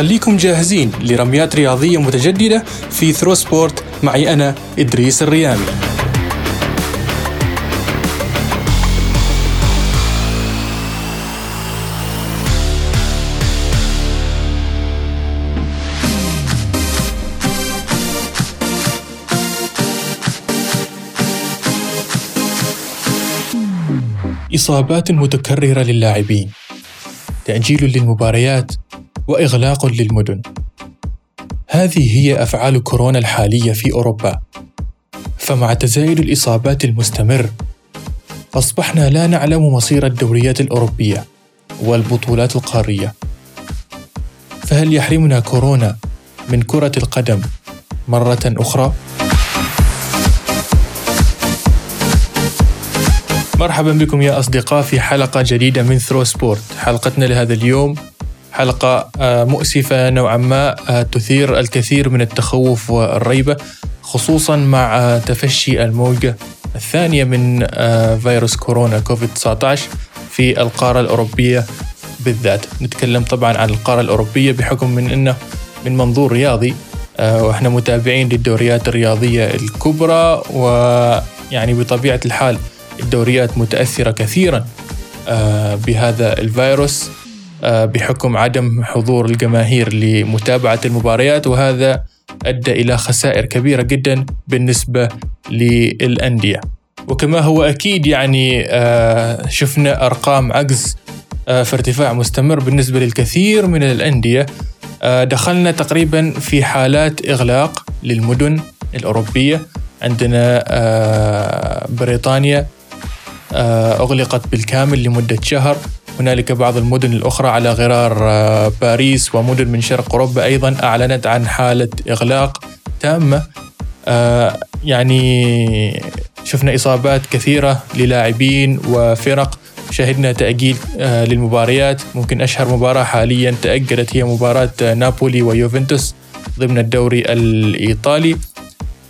خليكم جاهزين لرميات رياضية متجددة في ثرو سبورت معي أنا إدريس الريامي. إصابات متكررة للاعبين. تأجيل للمباريات. وإغلاق للمدن. هذه هي أفعال كورونا الحالية في أوروبا. فمع تزايد الإصابات المستمر أصبحنا لا نعلم مصير الدوريات الأوروبية والبطولات القارية. فهل يحرمنا كورونا من كرة القدم مرة أخرى؟ مرحبا بكم يا أصدقاء في حلقة جديدة من ثرو سبورت حلقتنا لهذا اليوم حلقة آه، مؤسفة نوعا ما آه، تثير الكثير من التخوف والريبة خصوصا مع آه، تفشي الموجة الثانية من فيروس كورونا كوفيد 19 في القارة الأوروبية بالذات. نتكلم طبعا عن القارة الأوروبية بحكم من أنه من منظور رياضي وإحنا متابعين للدوريات الرياضية الكبرى ويعني بطبيعة الحال الدوريات متأثرة كثيرا بهذا الفيروس. بحكم عدم حضور الجماهير لمتابعة المباريات وهذا أدى إلى خسائر كبيرة جدا بالنسبة للأندية. وكما هو أكيد يعني آه، شفنا أرقام عجز في ارتفاع مستمر بالنسبة للكثير من الأندية. دخلنا تقريبا في حالات إغلاق للمدن الأوروبية. عندنا بريطانيا آه، أغلقت بالكامل لمدة شهر. هنالك بعض المدن الأخرى على غرار آه، باريس ومدن من شرق أوروبا أيضا أعلنت عن حالة إغلاق تامة. آه، يعني شفنا إصابات كثيرة للاعبين وفرق. شهدنا تأجيل للمباريات. ممكن أشهر مباراة حاليا تأجلت هي مباراة نابولي ويوفنتوس ضمن الدوري الإيطالي.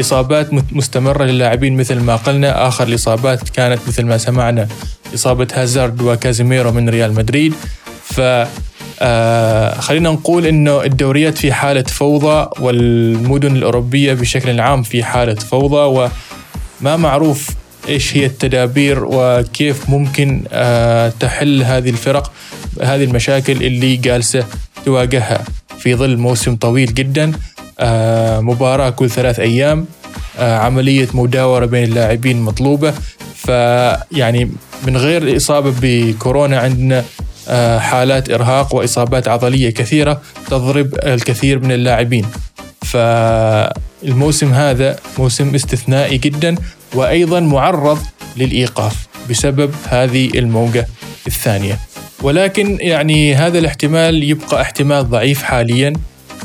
إصابات مستمرة للاعبين مثل ما قلنا. آخر الإصابات كانت مثل ما سمعنا إصابة هازارد وكازيميرو من ريال مدريد. ف آه خلينا نقول إنه الدوريات في حالة فوضى والمدن الأوروبية بشكل عام في حالة فوضى وما معروف إيش هي التدابير وكيف ممكن آه تحل هذه الفرق هذه المشاكل اللي جالسة تواجهها في ظل موسم طويل جدا. آه، مباراة كل ثلاث أيام آه، عملية مداورة بين اللاعبين مطلوبة. فيعني من غير الإصابة بكورونا عندنا آه، حالات إرهاق وإصابات عضلية كثيرة تضرب الكثير من اللاعبين. فالموسم هذا موسم استثنائي جدا وأيضا معرض للإيقاف بسبب هذه الموجة الثانية. ولكن يعني هذا الاحتمال يبقى احتمال ضعيف حاليا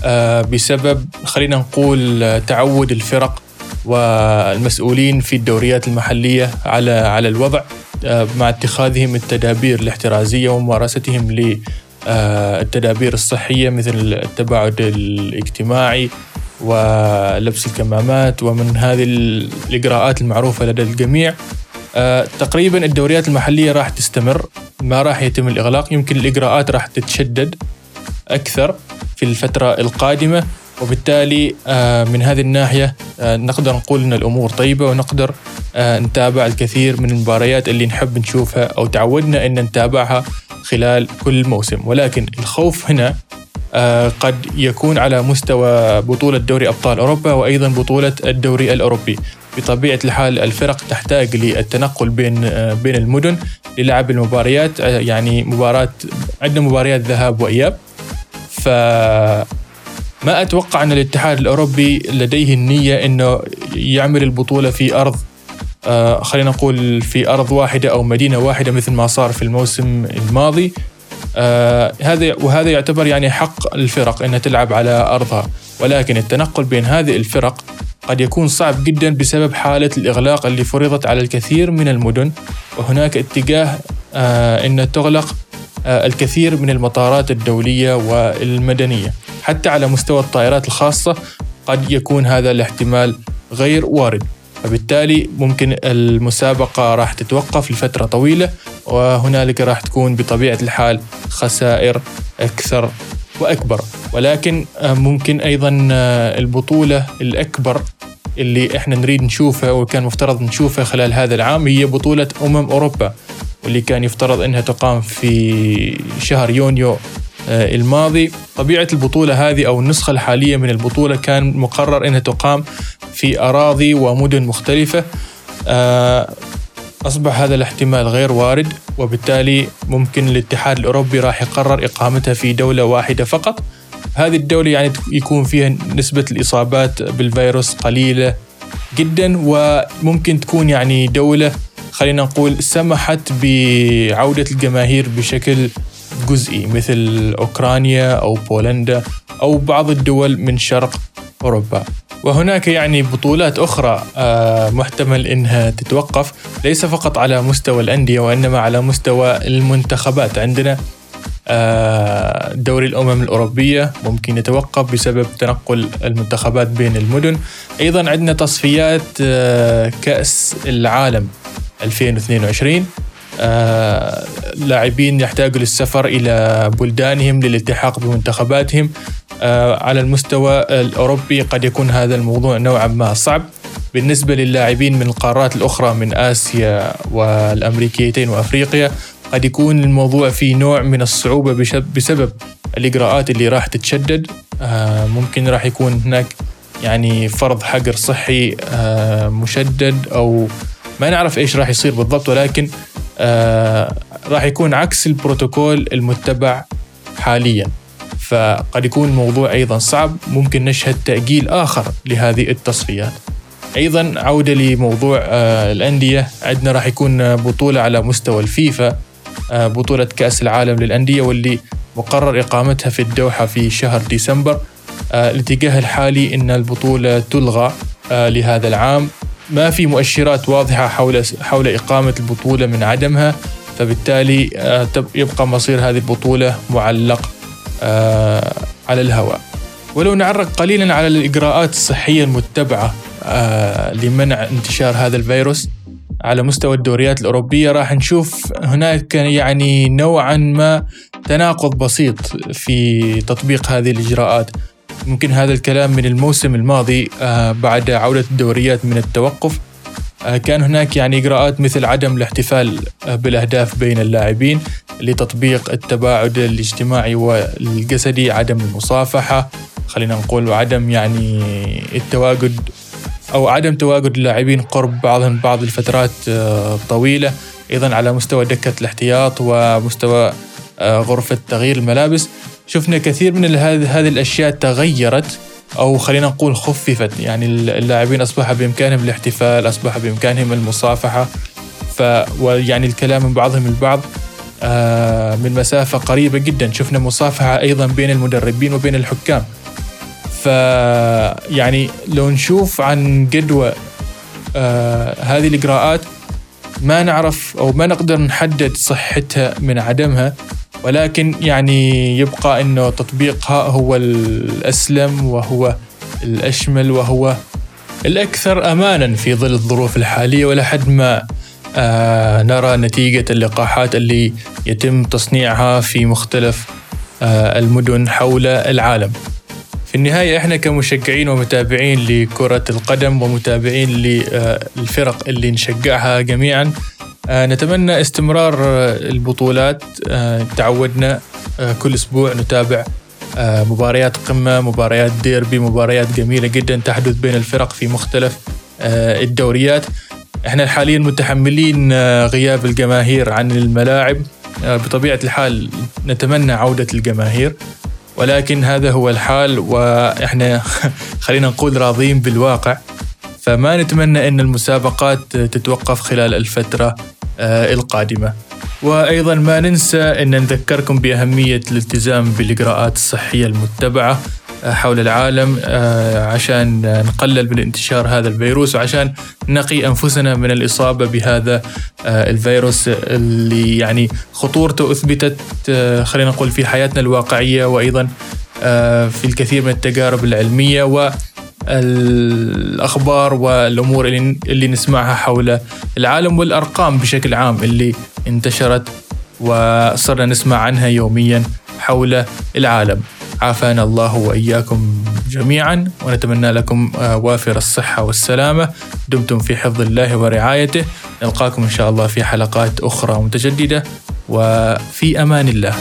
آه، بسبب خلينا نقول آه، تعود الفرق والمسؤولين في الدوريات المحلية على على الوضع آه، مع اتخاذهم التدابير الاحترازية وممارستهم للتدابير الصحية مثل التباعد الاجتماعي ولبس الكمامات ومن هذه الإجراءات المعروفة لدى الجميع. تقريبا الدوريات المحلية راح تستمر ما راح يتم الإغلاق يمكن الإجراءات راح تتشدد أكثر في الفترة القادمة. وبالتالي آه، من هذه الناحية آه، نقدر نقول أن الأمور طيبة ونقدر آه، نتابع الكثير من المباريات اللي نحب نشوفها أو تعودنا أن نتابعها خلال كل موسم. ولكن الخوف هنا قد يكون على مستوى بطولة دوري أبطال أوروبا وأيضا بطولة الدوري الأوروبي. بطبيعة الحال الفرق تحتاج للتنقل بين بين المدن للعب المباريات يعني مباراة عندنا مباريات ذهاب وإياب. ف ما أتوقع أن الاتحاد الأوروبي لديه النية إنه يعمل البطولة في أرض آه خلينا نقول في أرض واحدة أو مدينة واحدة مثل ما صار في الموسم الماضي. آه هذا وهذا يعتبر يعني حق الفرق إنها تلعب على أرضها. ولكن التنقل بين هذه الفرق قد يكون صعب جدا بسبب حالة الإغلاق اللي فرضت على الكثير من المدن. وهناك اتجاه آه ان تغلق الكثير من المطارات الدولية والمدنية. حتى على مستوى الطائرات الخاصة قد يكون هذا الاحتمال غير وارد. فبالتالي ممكن المسابقة راح تتوقف لفترة طويلة وهنالك راح تكون بطبيعة الحال خسائر أكثر وأكبر. ولكن ممكن أيضا البطولة الأكبر اللي إحنا نريد نشوفها وكان مفترض نشوفها خلال هذا العام هي بطولة أمم أوروبا واللي كان يفترض أنها تقام في شهر يونيو آه، الماضي. طبيعة البطولة هذه أو النسخة الحالية من البطولة كان مقرر أنها تقام في أراضي ومدن مختلفة. آه، أصبح هذا الاحتمال غير وارد وبالتالي ممكن الاتحاد الأوروبي راح يقرر إقامتها في دولة واحدة فقط. هذه الدولة يعني يكون فيها نسبة الإصابات بالفيروس قليلة جدا وممكن تكون يعني دولة خلينا نقول سمحت بعودة الجماهير بشكل جزئي مثل أوكرانيا أو بولندا أو بعض الدول من شرق أوروبا. وهناك يعني بطولات أخرى آه، محتمل أنها تتوقف ليس فقط على مستوى الأندية وإنما على مستوى المنتخبات. عندنا دوري الأمم الأوروبية ممكن يتوقف بسبب تنقل المنتخبات بين المدن. أيضا عندنا تصفيات آه، كأس العالم 2022 آه، لاعبين يحتاجوا للسفر إلى بلدانهم للالتحاق بمنتخباتهم. على المستوى الأوروبي قد يكون هذا الموضوع نوعا ما صعب. بالنسبة للاعبين من القارات الأخرى من آسيا والأمريكيتين وأفريقيا قد يكون الموضوع فيه نوع من الصعوبة بسبب الإجراءات اللي راح تتشدد. آه، ممكن راح يكون هناك يعني فرض حجر صحي آه، مشدد أو ما نعرف إيش راح يصير بالضبط ولكن آه، راح يكون عكس البروتوكول المتبع حاليا. فقد يكون الموضوع أيضا صعب. ممكن نشهد تأجيل آخر لهذه التصفيات. أيضا عودة لموضوع الأندية. عندنا راح يكون بطولة على مستوى الفيفا. بطولة كأس العالم للأندية واللي مقرر إقامتها في الدوحة في شهر ديسمبر. آه، الاتجاه الحالي أن البطولة تلغى آه، لهذا العام. ما في مؤشرات واضحة حول حول إقامة البطولة من عدمها فبالتالي يبقى مصير هذه البطولة معلق على الهواء. ولو نعرق قليلا على الإجراءات الصحية المتبعة لمنع انتشار هذا الفيروس على مستوى الدوريات الأوروبية راح نشوف هناك يعني نوعا ما تناقض بسيط في تطبيق هذه الإجراءات. ممكن هذا الكلام من الموسم الماضي آه، بعد عودة الدوريات من التوقف. آه، كان هناك يعني إجراءات مثل عدم الاحتفال آه، بالأهداف بين اللاعبين لتطبيق التباعد الاجتماعي والجسدي عدم المصافحة. خلينا نقول وعدم يعني التواجد أو عدم تواجد اللاعبين قرب بعضهم بعض الفترات آه، طويلة أيضا على مستوى دكة الاحتياط ومستوى آه، غرفة تغيير الملابس. شفنا كثير من هذه الأشياء تغيرت أو خلينا نقول خففت. يعني اللاعبين أصبح بإمكانهم الاحتفال أصبح بإمكانهم المصافحة. ف ويعني الكلام من بعضهم البعض آه، من مسافة قريبة جدا. شفنا مصافحة أيضا بين المدربين وبين الحكام. فيعني لو نشوف عن جدوى آه هذه الإجراءات ما نعرف أو ما نقدر نحدد صحتها من عدمها ولكن يعني يبقى أنه تطبيقها هو الأسلم وهو الأشمل وهو الأكثر أمانا في ظل الظروف الحالية ولحد ما آه نرى نتيجة اللقاحات اللي يتم تصنيعها في مختلف آه المدن حول العالم. في النهاية إحنا كمشجعين ومتابعين لكرة القدم ومتابعين للفرق اللي نشجعها جميعا آه، نتمنى استمرار آه، البطولات آه، تعودنا كل أسبوع نتابع مباريات قمة مباريات ديربي مباريات جميلة جدا تحدث بين الفرق في مختلف الدوريات. إحنا حاليا متحملين غياب الجماهير عن الملاعب بطبيعة الحال نتمنى عودة الجماهير. ولكن هذا هو الحال وإحنا خلينا نقول راضين بالواقع. فما نتمنى إن المسابقات تتوقف خلال الفترة آه، القادمة. وأيضا ما ننسى إن نذكركم بأهمية الالتزام بالإجراءات الصحية المتبعة. حول العالم آه، عشان نقلل من انتشار هذا الفيروس وعشان نقي أنفسنا من الإصابة بهذا آه، الفيروس اللي يعني خطورته أثبتت آه، خلينا نقول في حياتنا الواقعية وأيضا في الكثير من التجارب العلمية و الاخبار والأمور اللي, اللي نسمعها حول العالم والأرقام بشكل عام اللي انتشرت وصرنا نسمع عنها يوميا حول العالم. عافانا الله وإياكم جميعا ونتمنى لكم وافر الصحة والسلامة. دمتم في حفظ الله ورعايته. نلقاكم إن شاء الله في حلقات أخرى متجددة وفي أمان الله.